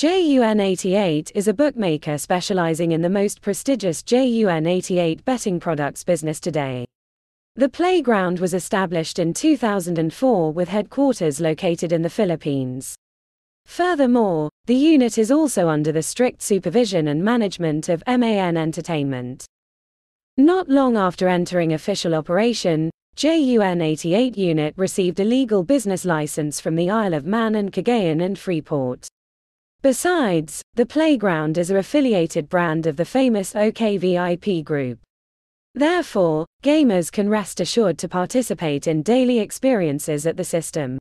JUN88 is a bookmaker specializing in the most prestigious JUN88 betting products business today. The playground was established in 2004 with headquarters located in the Philippines. Furthermore, the unit is also under the strict supervision and management of MAN Entertainment. Not long after entering official operation, JUN 88 unit received a legal business license from the Isle of Man and Cagayan and Freeport. Besides, the playground is a affiliated brand of the famous OKVIP group. Therefore, gamers can rest assured to participate in daily experiences at the system.